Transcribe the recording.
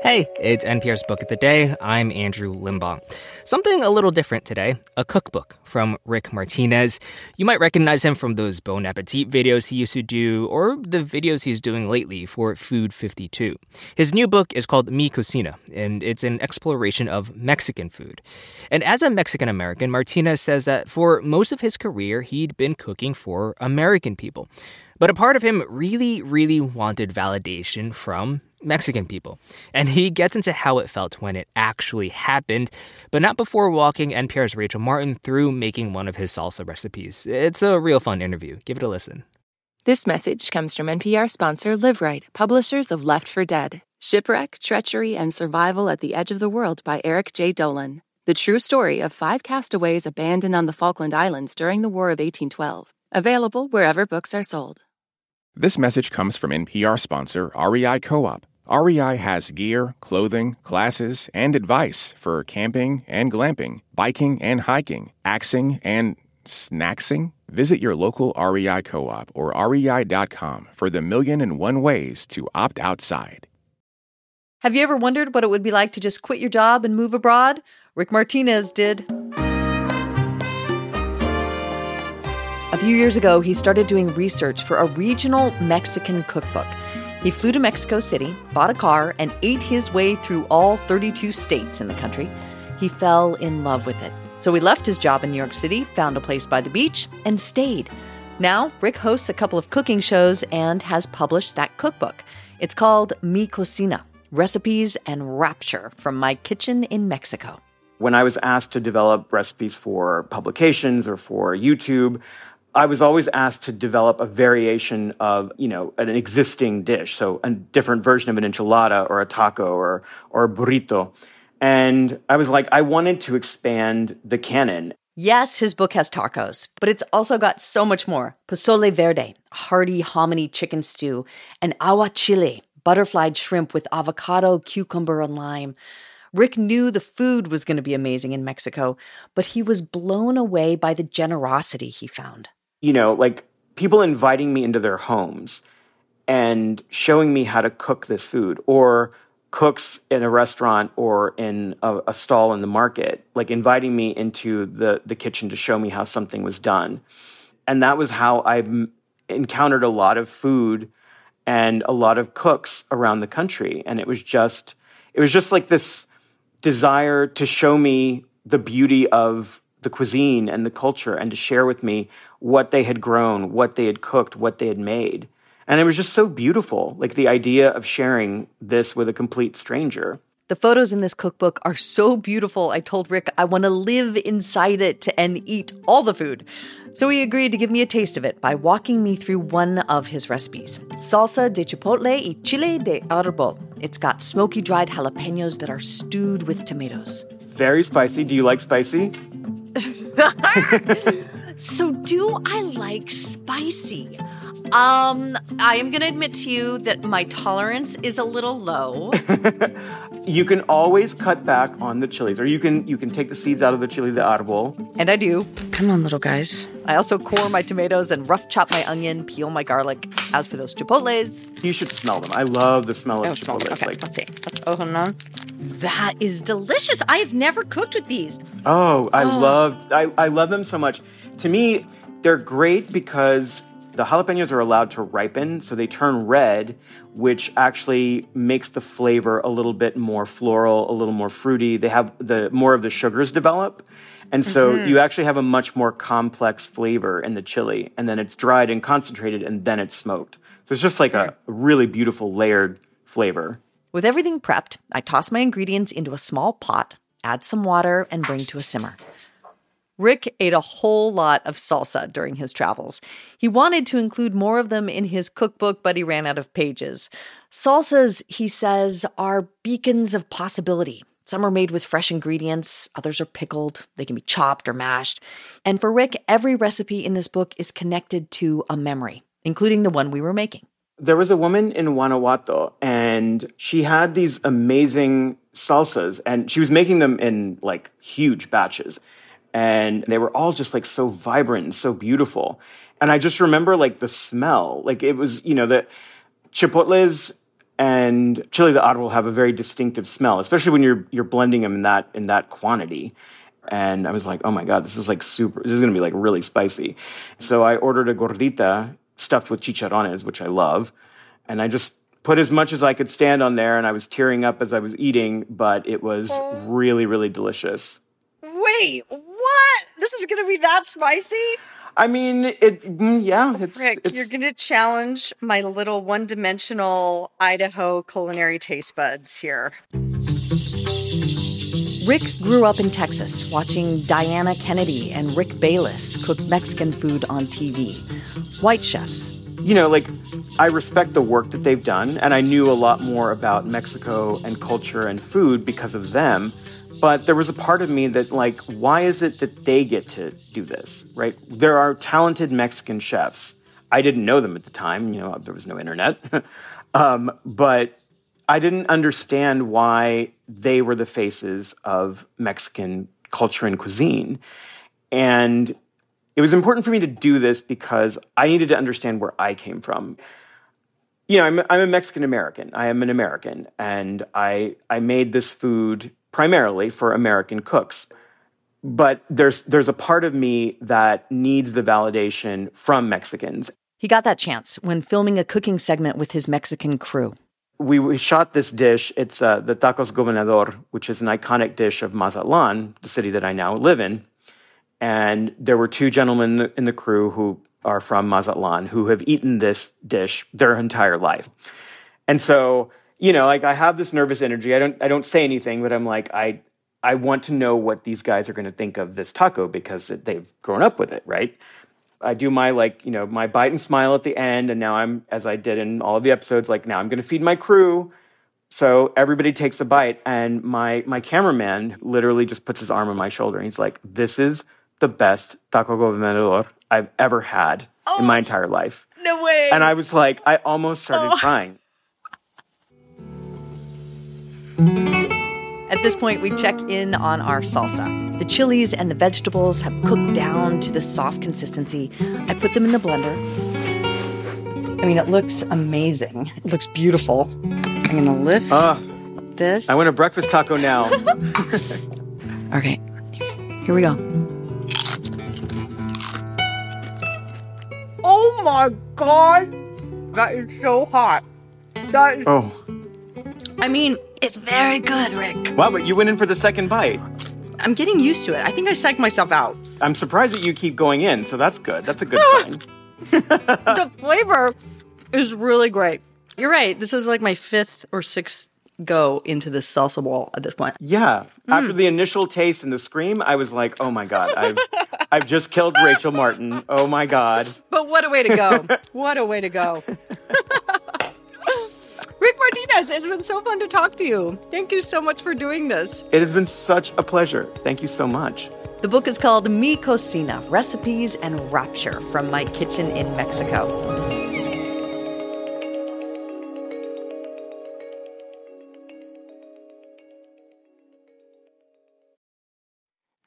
Hey, it's NPR's Book of the Day. I'm Andrew Limbong. Something a little different today a cookbook from Rick Martinez. You might recognize him from those Bon Appetit videos he used to do, or the videos he's doing lately for Food 52. His new book is called Mi Cocina, and it's an exploration of Mexican food. And as a Mexican American, Martinez says that for most of his career, he'd been cooking for American people. But a part of him really, really wanted validation from Mexican people. And he gets into how it felt when it actually happened, but not before walking NPR's Rachel Martin through making one of his salsa recipes. It's a real fun interview. Give it a listen. This message comes from NPR sponsor Liveright, publishers of Left for Dead Shipwreck, Treachery, and Survival at the Edge of the World by Eric J. Dolin. The true story of five castaways abandoned on the Falkland Islands during the War of 1812. Available wherever books are sold. This message comes from NPR sponsor REI Co op. REI has gear, clothing, classes, and advice for camping and glamping, biking and hiking, axing and snacksing. Visit your local REI co op or rei.com for the million and one ways to opt outside. Have you ever wondered what it would be like to just quit your job and move abroad? Rick Martinez did. A few years ago, he started doing research for a regional Mexican cookbook. He flew to Mexico City, bought a car, and ate his way through all 32 states in the country. He fell in love with it. So he left his job in New York City, found a place by the beach, and stayed. Now, Rick hosts a couple of cooking shows and has published that cookbook. It's called Mi Cocina Recipes and Rapture from My Kitchen in Mexico. When I was asked to develop recipes for publications or for YouTube, I was always asked to develop a variation of, you know, an existing dish. So a different version of an enchilada or a taco or, or a burrito. And I was like, I wanted to expand the canon. Yes, his book has tacos, but it's also got so much more. Pozole verde, hearty hominy chicken stew, and aguachile, butterflied shrimp with avocado, cucumber, and lime. Rick knew the food was going to be amazing in Mexico, but he was blown away by the generosity he found you know, like people inviting me into their homes and showing me how to cook this food or cooks in a restaurant or in a, a, stall in the market, like inviting me into the, the kitchen to show me how something was done. And that was how I encountered a lot of food and a lot of cooks around the country. And it was just, it was just like this desire to show me the beauty of the cuisine and the culture and to share with me what they had grown, what they had cooked, what they had made. And it was just so beautiful, like the idea of sharing this with a complete stranger. The photos in this cookbook are so beautiful. I told Rick I want to live inside it and eat all the food. So he agreed to give me a taste of it by walking me through one of his recipes salsa de chipotle y chile de árbol. It's got smoky dried jalapenos that are stewed with tomatoes. Very spicy. Do you like spicy? So, do I like spicy? Um, I am going to admit to you that my tolerance is a little low. you can always cut back on the chilies, or you can you can take the seeds out of the chili de árbol. And I do. Come on, little guys. I also core my tomatoes and rough chop my onion, peel my garlic. As for those chipotles, you should smell them. I love the smell of oh, chipotles. Okay, like, let's see. Oh, hold. That is delicious. I have never cooked with these. Oh, I oh. love I, I love them so much to me, they're great because the jalapenos are allowed to ripen, so they turn red, which actually makes the flavor a little bit more floral, a little more fruity. They have the more of the sugars develop. And so mm-hmm. you actually have a much more complex flavor in the chili, and then it's dried and concentrated, and then it's smoked. So it's just like a really beautiful layered flavor. With everything prepped, I toss my ingredients into a small pot, add some water, and bring to a simmer. Rick ate a whole lot of salsa during his travels. He wanted to include more of them in his cookbook, but he ran out of pages. Salsas, he says, are beacons of possibility. Some are made with fresh ingredients, others are pickled, they can be chopped or mashed. And for Rick, every recipe in this book is connected to a memory, including the one we were making. There was a woman in Guanajuato, and she had these amazing salsas, and she was making them in like huge batches and they were all just like so vibrant and so beautiful. And I just remember like the smell, like it was, you know, the chipotles and chili de will have a very distinctive smell, especially when you're you're blending them in that in that quantity. And I was like, oh my god, this is like super. This is gonna be like really spicy. So I ordered a gordita stuffed with chicharrones, which I love, and I just put as much as I could stand on there, and I was tearing up as I was eating, but it was really really delicious. Wait, what? This is going to be that spicy? I mean, it. mm, Yeah, it's. Rick, it's you're going to challenge my little one dimensional Idaho culinary taste buds here. Rick grew up in Texas watching Diana Kennedy and Rick Bayless cook Mexican food on TV. White chefs. you know, like I respect the work that they've done, and I knew a lot more about Mexico and culture and food because of them. But there was a part of me that, like, why is it that they get to do this, right? There are talented Mexican chefs. I didn't know them at the time, you know, there was no internet. um, but I didn't understand why they were the faces of Mexican culture and cuisine. And it was important for me to do this because I needed to understand where I came from. You know, I'm, I'm a Mexican American. I am an American, and I I made this food primarily for American cooks. But there's there's a part of me that needs the validation from Mexicans. He got that chance when filming a cooking segment with his Mexican crew. we, we shot this dish. It's uh, the tacos gobernador, which is an iconic dish of Mazatlan, the city that I now live in. And there were two gentlemen in the, in the crew who are from Mazatlan who have eaten this dish their entire life. And so, you know, like I have this nervous energy. I don't I don't say anything, but I'm like I I want to know what these guys are going to think of this taco because they've grown up with it, right? I do my like, you know, my bite and smile at the end and now I'm as I did in all of the episodes like now I'm going to feed my crew. So everybody takes a bite and my my cameraman literally just puts his arm on my shoulder and he's like, "This is the best taco gobernador I've ever had in my entire life." No way. And I was like, I almost started crying. At this point, we check in on our salsa. The chilies and the vegetables have cooked down to the soft consistency. I put them in the blender. I mean, it looks amazing. It looks beautiful. I'm gonna lift Ah, this. I want a breakfast taco now. Okay, here we go. Oh my god, that is so hot. That is, oh, I mean, it's very good, Rick. wow! But you went in for the second bite. I'm getting used to it. I think I psyched myself out. I'm surprised that you keep going in, so that's good. That's a good ah! sign. the flavor is really great. You're right. This is like my fifth or sixth go into this salsa bowl at this point. Yeah. Hmm. After the initial taste and the scream, I was like, "Oh my god, I've I've just killed Rachel Martin. Oh my god." But what a way to go. what a way to go. Rick Martinez, it's been so fun to talk to you. Thank you so much for doing this. It has been such a pleasure. Thank you so much. The book is called Mi Cocina Recipes and Rapture from My Kitchen in Mexico.